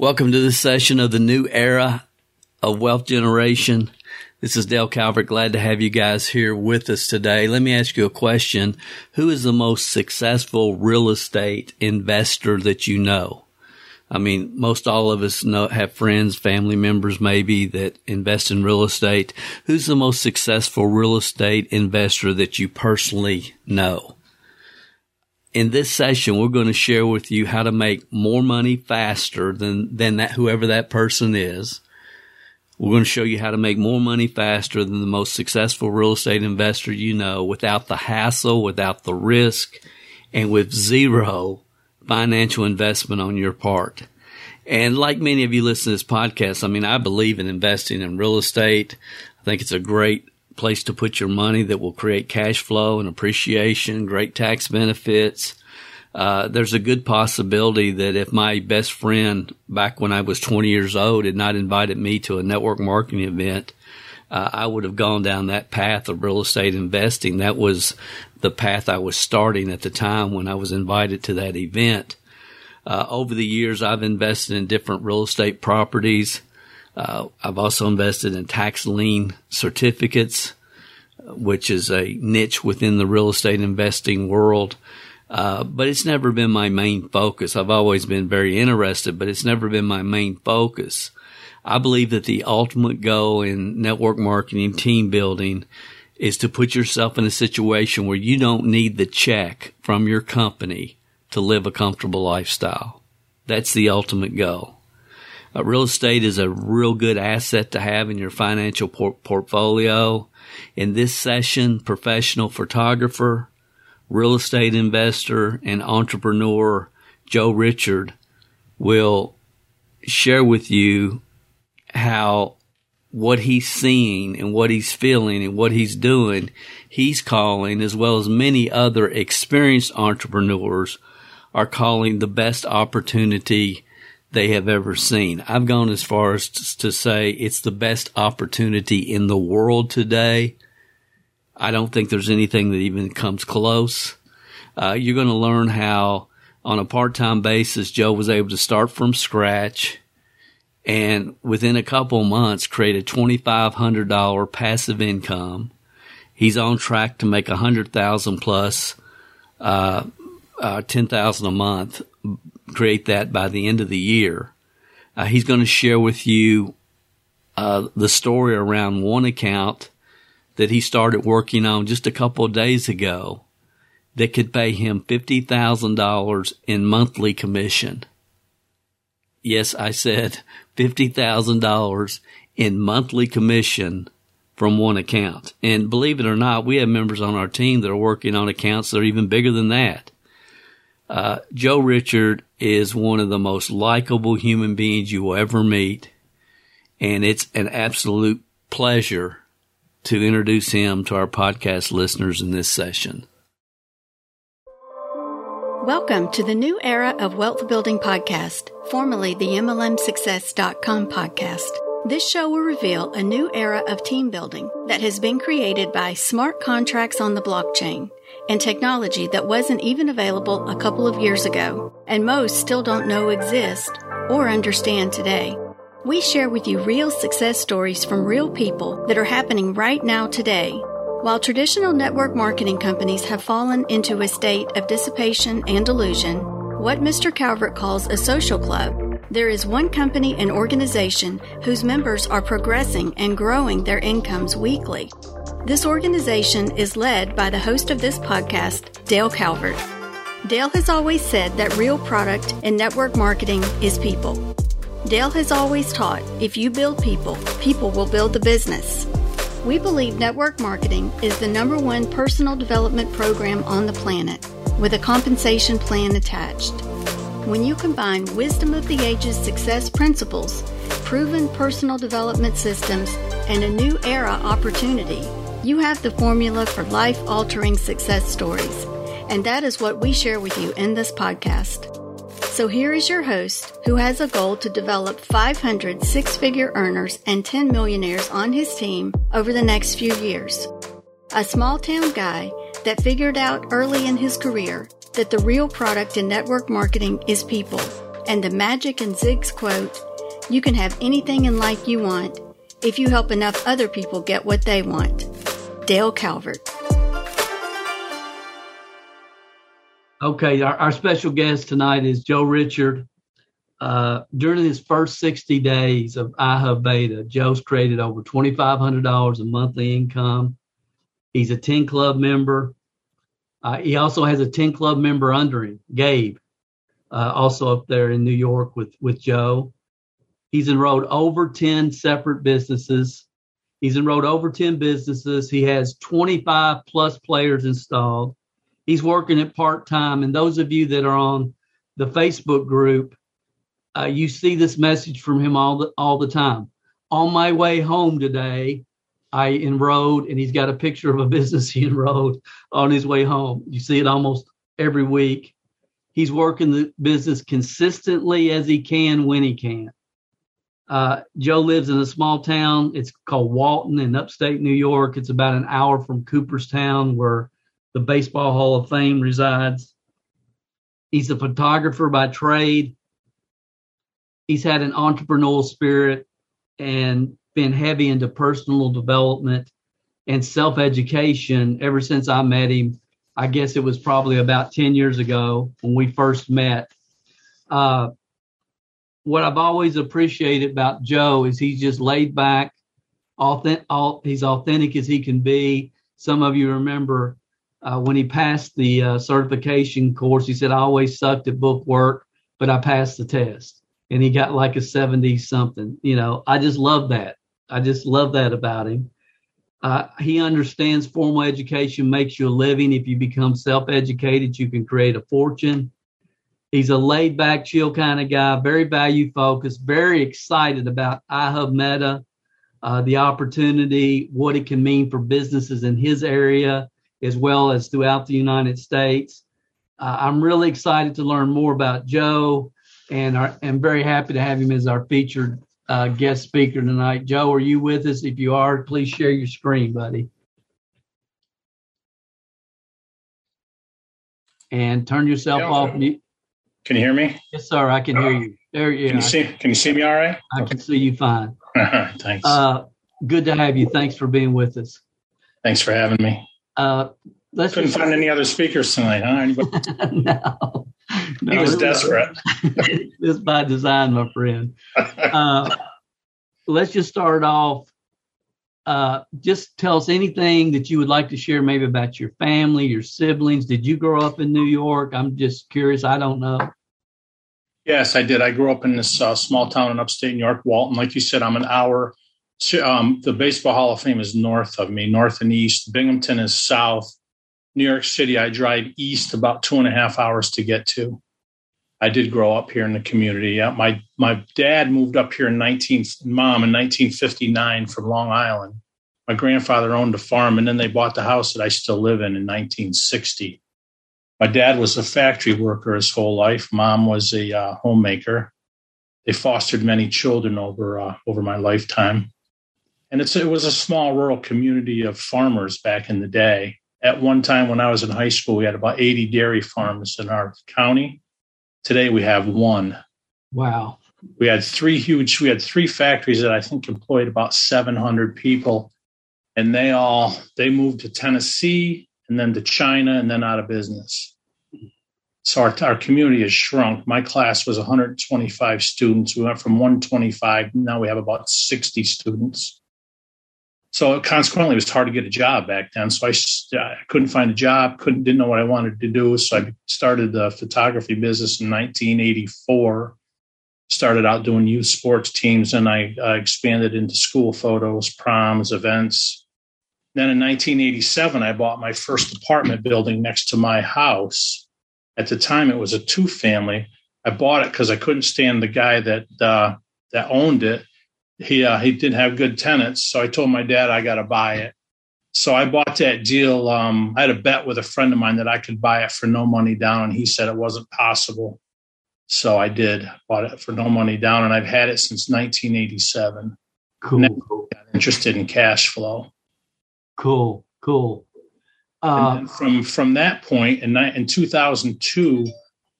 Welcome to this session of the new era of wealth generation. This is Dale Calvert. Glad to have you guys here with us today. Let me ask you a question. Who is the most successful real estate investor that you know? I mean, most all of us know, have friends, family members maybe that invest in real estate. Who's the most successful real estate investor that you personally know? In this session, we're going to share with you how to make more money faster than, than that, whoever that person is. We're going to show you how to make more money faster than the most successful real estate investor you know without the hassle, without the risk, and with zero financial investment on your part. And like many of you listen to this podcast, I mean, I believe in investing in real estate. I think it's a great place to put your money that will create cash flow and appreciation, great tax benefits. Uh, there's a good possibility that if my best friend back when I was 20 years old had not invited me to a network marketing event, uh, I would have gone down that path of real estate investing. That was the path I was starting at the time when I was invited to that event. Uh, over the years, I've invested in different real estate properties. Uh, I've also invested in tax lien certificates, which is a niche within the real estate investing world. Uh, but it's never been my main focus. I've always been very interested, but it's never been my main focus. I believe that the ultimate goal in network marketing, team building, is to put yourself in a situation where you don't need the check from your company to live a comfortable lifestyle. That's the ultimate goal. Uh, real estate is a real good asset to have in your financial por- portfolio. In this session, professional photographer, real estate investor, and entrepreneur Joe Richard will share with you how what he's seeing and what he's feeling and what he's doing, he's calling, as well as many other experienced entrepreneurs, are calling the best opportunity they have ever seen. I've gone as far as to say it's the best opportunity in the world today. I don't think there's anything that even comes close. Uh, you're going to learn how, on a part-time basis, Joe was able to start from scratch and within a couple months create a $2,500 passive income. He's on track to make a hundred thousand plus, uh, uh, 10,000 a month create that by the end of the year. Uh, he's going to share with you uh, the story around one account that he started working on just a couple of days ago that could pay him $50,000 in monthly commission. Yes, I said $50,000 in monthly commission from one account. And believe it or not, we have members on our team that are working on accounts that are even bigger than that. Uh, Joe Richard is one of the most likable human beings you will ever meet. And it's an absolute pleasure to introduce him to our podcast listeners in this session. Welcome to the new era of Wealth Building Podcast, formerly the MLMSuccess.com podcast. This show will reveal a new era of team building that has been created by smart contracts on the blockchain and technology that wasn't even available a couple of years ago, and most still don't know exist or understand today. We share with you real success stories from real people that are happening right now today. While traditional network marketing companies have fallen into a state of dissipation and delusion, what Mr. Calvert calls a social club, there is one company and organization whose members are progressing and growing their incomes weekly. This organization is led by the host of this podcast, Dale Calvert. Dale has always said that real product in network marketing is people. Dale has always taught if you build people, people will build the business. We believe network marketing is the number one personal development program on the planet with a compensation plan attached. When you combine wisdom of the ages success principles, proven personal development systems, and a new era opportunity, you have the formula for life altering success stories, and that is what we share with you in this podcast. So here is your host who has a goal to develop 500 six figure earners and 10 millionaires on his team over the next few years. A small town guy that figured out early in his career that the real product in network marketing is people and the magic in Zig's quote, you can have anything in life you want if you help enough other people get what they want. Dale Calvert. Okay, our, our special guest tonight is Joe Richard. Uh, during his first 60 days of iHub Beta, Joe's created over $2,500 in monthly income. He's a 10 club member. Uh, he also has a 10 club member under him, Gabe, uh, also up there in New York with, with Joe. He's enrolled over 10 separate businesses. He's enrolled over 10 businesses. He has 25 plus players installed. He's working at part time. And those of you that are on the Facebook group, uh, you see this message from him all the all the time. On my way home today, I enrolled, and he's got a picture of a business he enrolled on his way home. You see it almost every week. He's working the business consistently as he can when he can. Uh, Joe lives in a small town. It's called Walton in upstate New York. It's about an hour from Cooperstown, where the Baseball Hall of Fame resides. He's a photographer by trade. He's had an entrepreneurial spirit and been heavy into personal development and self education ever since I met him. I guess it was probably about 10 years ago when we first met. Uh, what I've always appreciated about Joe is he's just laid back, authentic, he's authentic as he can be. Some of you remember uh, when he passed the uh, certification course, he said, I always sucked at book work, but I passed the test. And he got like a 70 something. You know, I just love that. I just love that about him. Uh, he understands formal education makes you a living. If you become self educated, you can create a fortune. He's a laid back, chill kind of guy, very value focused, very excited about iHub Meta, uh, the opportunity, what it can mean for businesses in his area, as well as throughout the United States. Uh, I'm really excited to learn more about Joe, and I'm very happy to have him as our featured uh, guest speaker tonight. Joe, are you with us? If you are, please share your screen, buddy. And turn yourself off. Can you hear me? Yes, sir. I can hear you. There you can you see Can you see me all right? I can see you fine. Thanks. Uh, good to have you. Thanks for being with us. Thanks for having me. Uh, let's couldn't find any other speakers tonight, huh? no. No. He was desperate. it's by design, my friend. Uh, let's just start off. Uh, just tell us anything that you would like to share, maybe about your family, your siblings. Did you grow up in New York? I'm just curious. I don't know. Yes, I did. I grew up in this uh, small town in upstate New York, Walton. Like you said, I'm an hour. Um, the Baseball Hall of Fame is north of me, north and east. Binghamton is south. New York City, I drive east about two and a half hours to get to. I did grow up here in the community. Yeah, my my dad moved up here in 19 mom in 1959 from Long Island. My grandfather owned a farm, and then they bought the house that I still live in in 1960. My dad was a factory worker his whole life. Mom was a uh, homemaker. They fostered many children over uh, over my lifetime, and it was a small rural community of farmers back in the day. At one time, when I was in high school, we had about 80 dairy farms in our county Today we have one. Wow. We had three huge, we had three factories that I think employed about 700 people. And they all, they moved to Tennessee and then to China and then out of business. So our, our community has shrunk. My class was 125 students. We went from 125, now we have about 60 students. So consequently, it was hard to get a job back then. So I, I couldn't find a job, couldn't didn't know what I wanted to do. So I started the photography business in 1984. Started out doing youth sports teams, and I uh, expanded into school photos, proms, events. Then in 1987, I bought my first apartment building next to my house. At the time, it was a two family. I bought it because I couldn't stand the guy that uh, that owned it he uh, he didn't have good tenants, so I told my dad I got to buy it. So I bought that deal. Um, I had a bet with a friend of mine that I could buy it for no money down, and he said it wasn't possible. So I did bought it for no money down, and I've had it since 1987. Cool. Got interested in cash flow. Cool. Cool. Uh, from from that point in in 2002,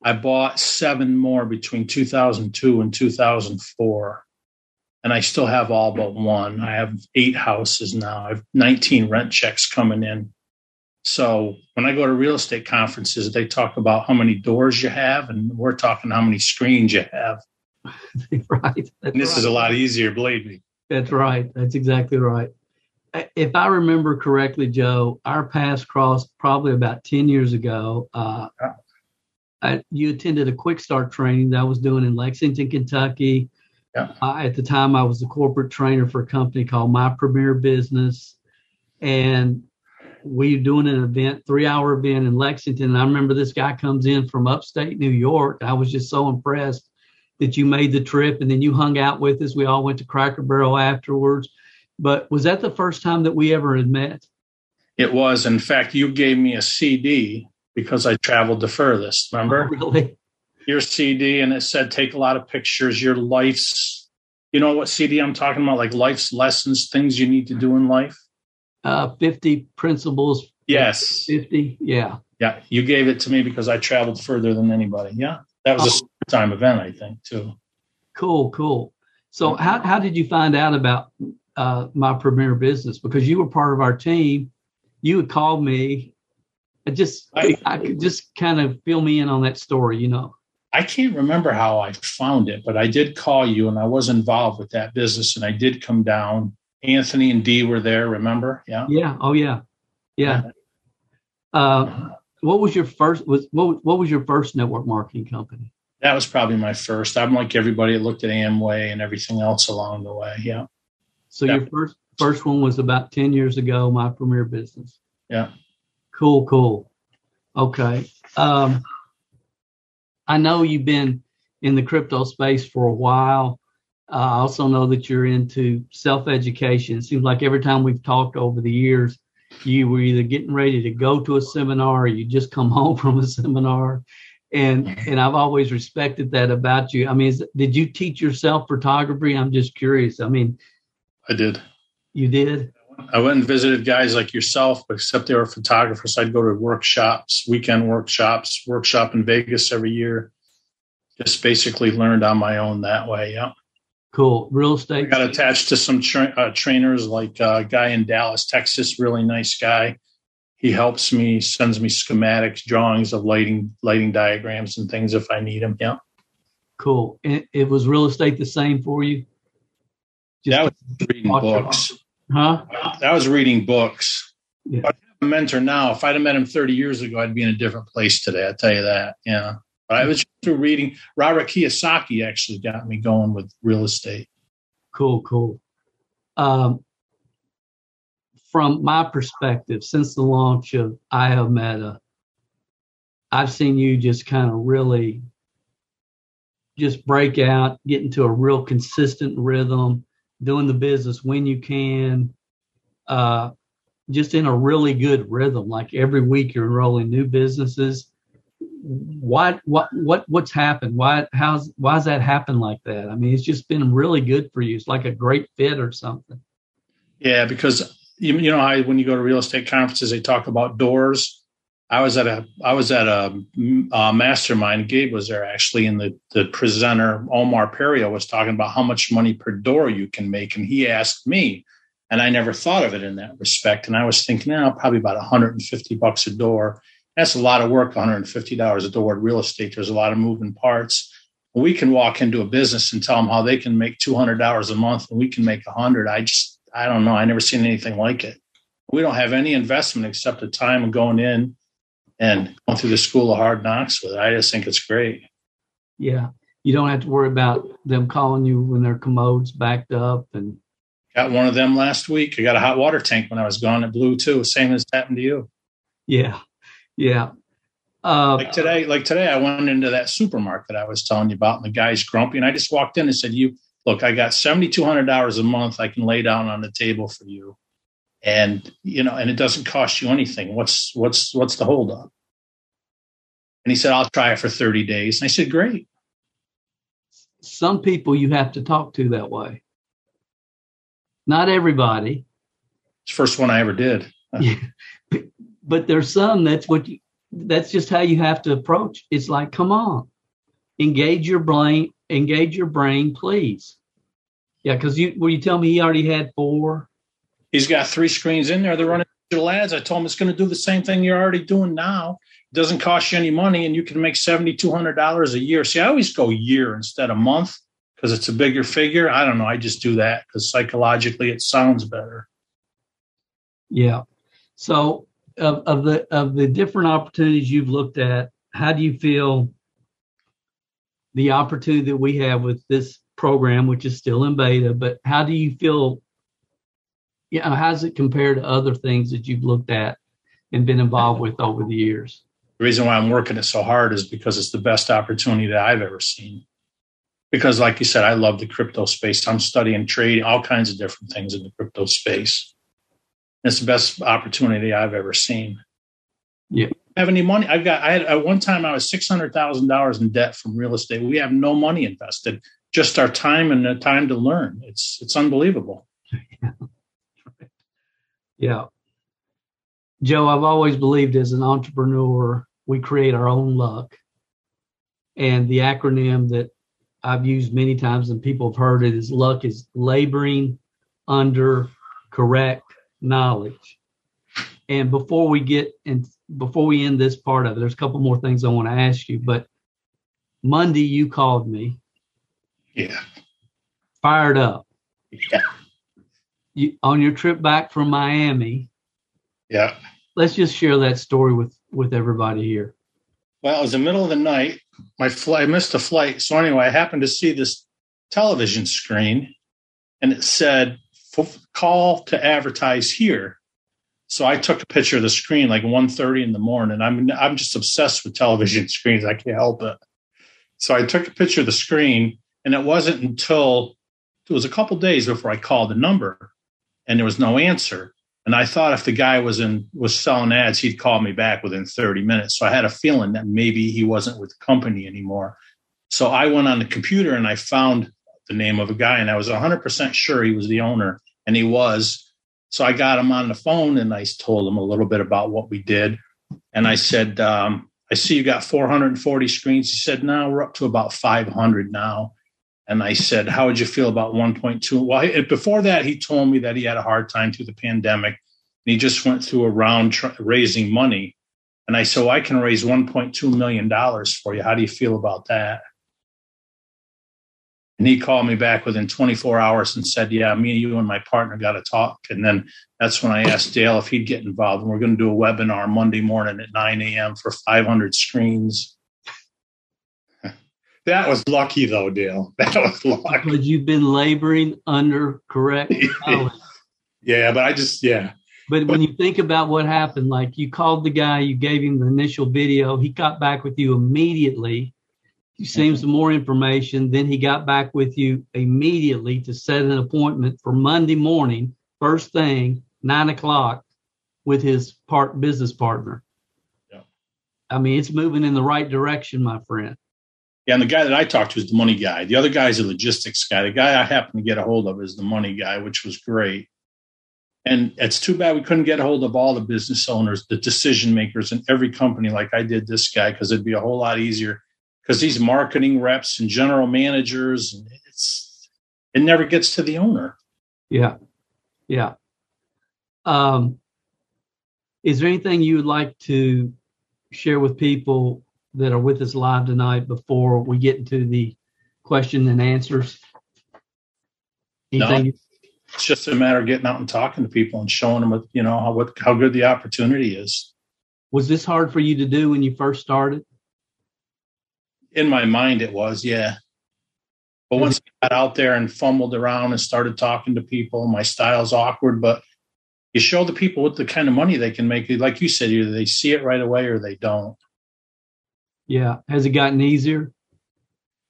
I bought seven more between 2002 and 2004. And I still have all but one. I have eight houses now. I have 19 rent checks coming in. So when I go to real estate conferences, they talk about how many doors you have, and we're talking how many screens you have. right. and this right. is a lot easier, believe me. That's right. That's exactly right. If I remember correctly, Joe, our paths crossed probably about 10 years ago. Uh, I, you attended a quick start training that I was doing in Lexington, Kentucky. Yeah. At the time, I was a corporate trainer for a company called My Premier Business. And we were doing an event, three hour event in Lexington. And I remember this guy comes in from upstate New York. I was just so impressed that you made the trip and then you hung out with us. We all went to Cracker Barrel afterwards. But was that the first time that we ever had met? It was. In fact, you gave me a CD because I traveled the furthest. Remember? Oh, really? Your CD, and it said, "Take a lot of pictures. Your life's." You know what CD I'm talking about? Like life's lessons, things you need to do in life. Uh, 50 principles. Yes. 50. Yeah. Yeah. You gave it to me because I traveled further than anybody. Yeah. That was Oh. a time event, I think, too. Cool. Cool. So how, how did you find out about uh, my premier business? Because you were part of our team. You had called me. I just, I, I could just kind of fill me in on that story, you know. I can't remember how I found it, but I did call you and I was involved with that business and I did come down. Anthony and Dee were there, remember? Yeah. Yeah. Oh yeah. Yeah. Uh, what was your first was what what was your first network marketing company? That was probably my first. I'm like everybody that looked at Amway and everything else along the way. Yeah. So Yeah. your first first one was about 10 years ago, my premier business. Yeah. Cool, cool. Okay. Um I know you've been in the crypto space for a while. Uh, I also know that you're into self education. It seems like every time we've talked over the years, you were either getting ready to go to a seminar or you just come home from a seminar. And and I've always respected that about you. I mean, is, did you teach yourself photography? I'm just curious. I mean, I did. you did? I went and visited guys like yourself, but except they were photographers. I'd go to workshops, weekend workshops, workshop in Vegas every year. Just basically learned on my own that way. Yeah. Cool. Real I estate. got attached to some tra- uh, trainers, like uh, a guy in Dallas, Texas, really nice guy. He helps me, sends me schematics, drawings of lighting, lighting diagrams, and things if I need them. Yeah, Cool. And it was real estate the same for you? that was reading books. Huh? I was reading books. Yeah. I have a mentor now. If I'd have met him 30 years ago, I'd be in a different place today. I'll tell you that. Yeah. But I was through reading. Robert Kiyosaki actually got me going with real estate. Cool, cool. Um, from my perspective, since the launch of iHub Meta, I've seen you just kind of really just break out, get into a real consistent rhythm, doing the business when you can, uh, just in a really good rhythm. Like every week you're enrolling new businesses. What what what what's happened? Why how's why's that happened like that? I mean, it's just been really good for you. It's like a great fit or something. Yeah, because you, you know how when you go to real estate conferences, they talk about doors. I was at a I was at a, a mastermind. Gabe was there actually, and the the presenter Omar Perio was talking about how much money per door you can make, and he asked me, and I never thought of it in that respect. And I was thinking, now probably about 150 bucks a door. That's a lot of work, 150 dollars a door. in Real estate, there's a lot of moving parts. We can walk into a business and tell them how they can make 200 dollars a month, and we can make 100. I just I don't know. I never seen anything like it. We don't have any investment except the time of going in and going through the school of hard knocks with it. I just think it's great. Yeah. You don't have to worry about them calling you when their commode's backed up and Got one of them last week. I got a hot water tank when I was gone. It blew too. Same as happened to you. yeah. Yeah. Uh, Like today, like today, I went into that supermarket I was telling you about, and the guy's grumpy. And I just walked in and said, "You look, I got seventy two hundred dollars a month. I can lay down on the table for you, and you know, and it doesn't cost you anything. What's what's what's the holdup?" And he said, "I'll try it for thirty days." And I said, "Great." some people you have to talk to that way. Not everybody, It's the first one I ever did. but there's some that's what you, that's just how you have to approach. It's like, come on, engage your brain, engage your brain, please. Yeah, because you were you tell me he already had four. He's got three screens in there. They're running digital ads. I told him it's going to do the same thing you're already doing now. It doesn't cost you any money, and you can make seventy two hundred dollars a year. See, I always go year instead of month because it's a bigger figure. I don't know. I just do that because psychologically it sounds better. Yeah. So of, of the of the different opportunities you've looked at, how do you feel the opportunity that we have with this program, which is still in beta, but how do you feel? You know, how does it compare to other things that you've looked at and been involved with over the years? The reason why I'm working it so hard is because it's the best opportunity that I've ever seen. Because, like you said, I love the crypto space. I'm studying trading, all kinds of different things in the crypto space. It's the best opportunity I've ever seen. Yeah. Have any money? I've got. I had at one time I was six hundred thousand dollars in debt from real estate. We have no money invested, just our time and the time to learn. It's it's unbelievable. Yeah. Yeah. Joe, I've always believed as an entrepreneur, we create our own luck. And the acronym that I've used many times and people have heard it is luck is laboring under correct knowledge. And before we get and before we end this part of it, there's a couple more things I want to ask you. But Monday you called me. Yeah. Fired up. Yeah. You, on your trip back from Miami. Yeah. Let's just share that story with with everybody here. Well, it was the middle of the night. My flight, I missed a flight. So anyway, I happened to see this television screen, and it said call to advertise here. So I took a picture of the screen like 1.30 in the morning. I'm I'm just obsessed with television screens. I can't help it. So I took a picture of the screen, and it wasn't until it was a couple days before I called the number, and there was no answer. And I thought if the guy was in was selling ads, he'd call me back within 30 minutes. So I had a feeling that maybe he wasn't with the company anymore. So I went on the computer and I found the name of a guy, and I was 100% sure he was the owner, and he was. So I got him on the phone and I told him a little bit about what we did. And I said, um, I see you got 440 screens. He said, No, we're up to about 500 now. And I said, How would you feel about 1.2? Well, before that, he told me that he had a hard time through the pandemic. And he just went through a round tr- raising money. And I said, well, I can raise $1.2 million for you. How do you feel about that? And he called me back within 24 hours and said, Yeah, me, you, and my partner got to talk. And then that's when I asked Dale if he'd get involved. And we're going to do a webinar Monday morning at 9 a.m. for 500 screens. That was lucky, though, Dale. That was lucky. Because you've been laboring under correct yeah, but I just, yeah. But when you think about what happened, like you called the guy, you gave him the initial video, he got back with you immediately you sent him mm-hmm. some more information. Then he got back with you immediately to set an appointment for Monday morning, first thing, nine o'clock, with his part business partner. Yeah. I mean, it's moving in the right direction, my friend. And the guy that I talked to is the money guy. The other guy is a logistics guy. The guy I happened to get a hold of is the money guy, which was great. And it's too bad we couldn't get a hold of all the business owners, the decision makers in every company like I did this guy, because it'd be a whole lot easier because these marketing reps and general managers, it's it never gets to the owner. Yeah, yeah. Um, is there anything you would like to share with people that are with us live tonight before we get into the question and answers? Anything? No, it's just a matter of getting out and talking to people and showing them, you know, how what how good the opportunity is. Was this hard for you to do when you first started? in my mind it was, yeah. But mm-hmm. once I got out there and fumbled around and started talking to people, my style's awkward, but you show the people what the kind of money they can make. Like you said, either they see it right away or they don't. Yeah. Has it gotten easier?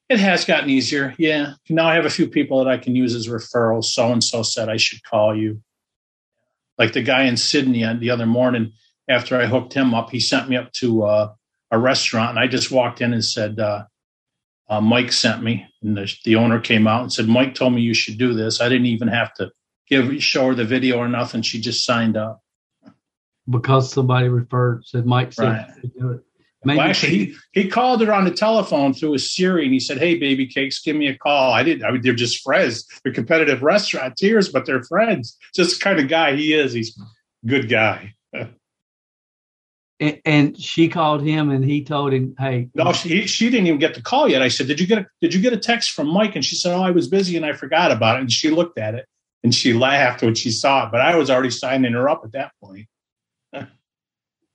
It has gotten easier. Yeah. Now I have a few people that I can use as referrals. So and so said I should call you. Like the guy in Sidney the other morning after I hooked him up, he sent me up to uh, a restaurant, and I just walked in and said, uh, uh, "Mike sent me." And the, the, owner came out and said, "Mike told me you should do this." I didn't even have to give show her the video or nothing. She just signed up. because somebody referred said Mike said Right. to do it. Well, actually, he, he called her on the telephone through his Siri and he said, Hey, baby cakes, give me a call. I didn't, I mean, they're just friends. They're competitive restaurateurs, but they're friends. Just the kind of guy he is. He's a good guy. and, and she called him and he told him, "Hey, No, she, she didn't even get the call yet. I said, Did you get a, did you get a text from Mike? And she said, Oh, I was busy and I forgot about it. And she looked at it and she laughed when she saw it. But I was already signing her up at that point.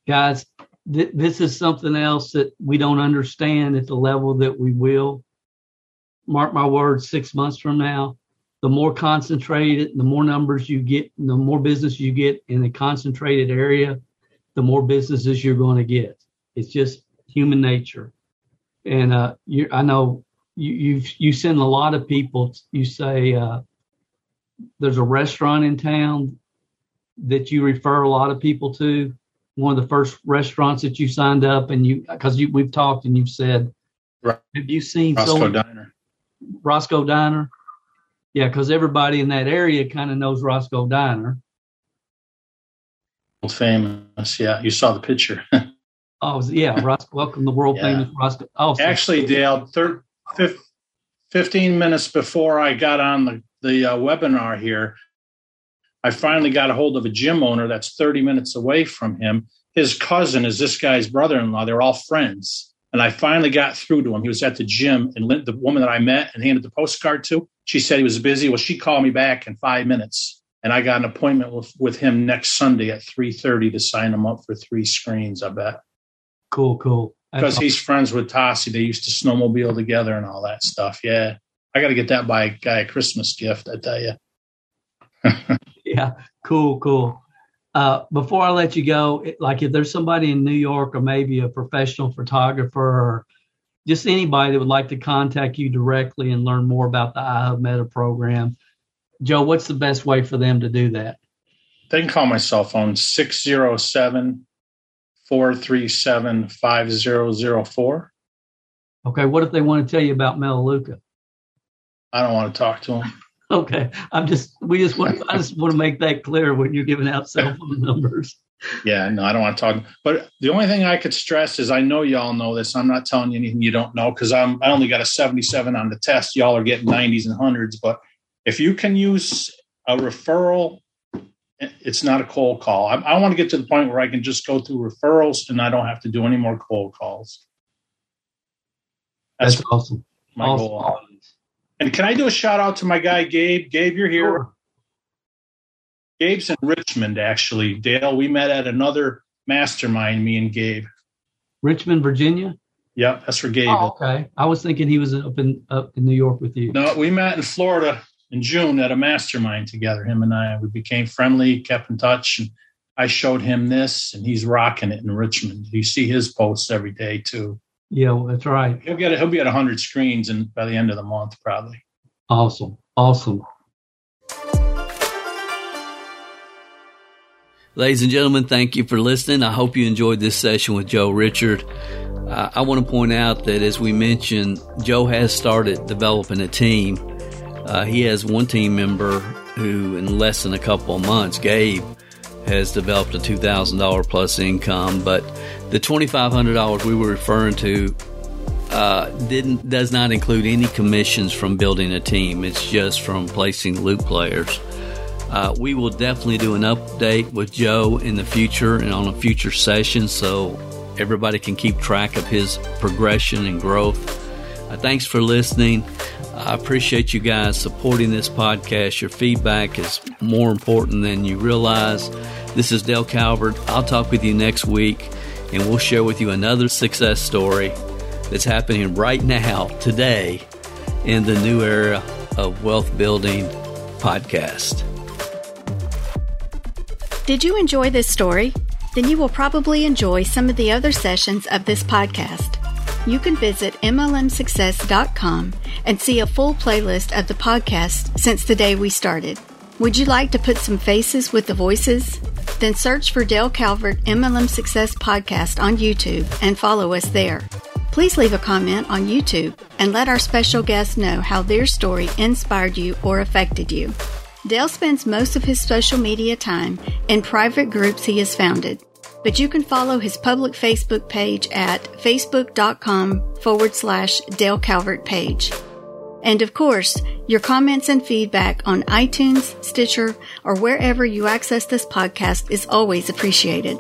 guys, th- this is something else that we don't understand at the level that we will. Mark my words, six months from now, the more concentrated, the more numbers you get, the more business you get in a concentrated area, the more businesses you're going to get. It's just human nature. And uh, you, I know you you send a lot of people. You say uh, there's a restaurant in town that you refer a lot of people to one of the first restaurants that you signed up and you because you we've talked and you've said Right. have you seen Roscoe so Diner. Roscoe Diner? Yeah, because everybody in that area kind of knows Roscoe Diner. World famous. Yeah, you saw the picture. Oh yeah, Ros- welcome the world Yeah. famous Roscoe. Oh, Actually, Dale, thir- fif- 15 minutes before I got on the, the uh, webinar here, I finally got a hold of a gym owner that's 30 minutes away from him. His cousin is this guy's brother in law. They're all friends. And I finally got through to him. He was at the gym, and the woman that I met and handed the postcard to, she said he was busy. Well, she called me back in five minutes, and I got an appointment with, with him next Sunday at 3:30 to sign him up for three screens. I bet cool, cool. Because he's friends with Tassi. They used to snowmobile together and all that stuff. Yeah. I got to get that by a guy a Christmas gift, I tell you. yeah, cool, cool. Uh, before I let you go, like if there's somebody in New York or maybe a professional photographer or just anybody that would like to contact you directly and learn more about the iHub Meta program, Joe, what's the best way for them to do that? They can call my cell phone 607 437 5004. Okay, what if they want to tell you about Melaleuca? I don't want to talk to them. Okay, I'm just we just want I just want to make that clear when you're giving out cell phone numbers. Yeah, no, I don't want to talk. But the only thing I could stress is I know y'all know this. I'm not telling you anything you don't know because I'm I only got a 77 on the test. Y'all are getting 90s and hundreds. But if you can use a referral, eh, it's not a cold call. I, I want to get to the point where I can just go through referrals and I don't have to do any more cold calls. That's That's awesome. my awesome. goal. And can I do a shout out to my guy Gabe? Gabe, you're here. Sure. Gabe's in Richmond, actually. Dale, we met at another mastermind. Me and Gabe. Richmond, Virginia. Yep, that's where Gabe. Oh, okay. I was thinking he was up in up in New York with you. No, we met in Florida in June at a mastermind together. Him and I. We became friendly, kept in touch, and I showed him this, and he's rocking it in Richmond. You see his posts every day too. Yeah, well, that's right. He'll get he'll be at hundred screens, and by the end of the month, probably. Awesome. Awesome. Ladies and gentlemen, thank you for listening. I hope you enjoyed this session with Joe Richard. Uh, I want to point out that as we mentioned, Joe has started developing a team. Uh, he has one team member who, in less than a couple of months, Gabe, has developed a $2,000 plus income. But the $2,500 we were referring to uh, didn't does not include any commissions from building a team. It's just from placing loop players. Uh, we will definitely do an update with Joe in the future and on a future session so everybody can keep track of his progression and growth. Uh, thanks for listening. I appreciate you guys supporting this podcast. Your feedback is more important than you realize. This is Dale Calvert. I'll talk with you next week and we'll share with you another success story that's happening right now, today, in the new era of wealth building podcast. Did you enjoy this story? Then you will probably enjoy some of the other sessions of this podcast. You can visit MLMsuccess.com and see a full playlist of the podcast since the day we started. Would you like to put some faces with the voices? Then search for Dale Calvert MLM Success Podcast on YouTube and follow us there. Please leave a comment on YouTube and let our special guests know how their story inspired you or affected you. Dale spends most of his social media time in private groups he has founded, but you can follow his public Facebook page at facebook.com forward slash Dale Calvert page. And of course, your comments and feedback on iTunes, Stitcher, or wherever you access this podcast is always appreciated.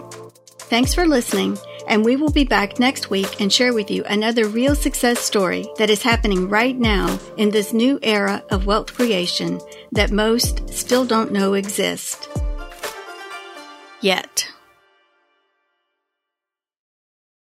Thanks for listening, and we will be back next week and share with you another real success story that is happening right now in this new era of wealth creation that most still don't know exist. Yet.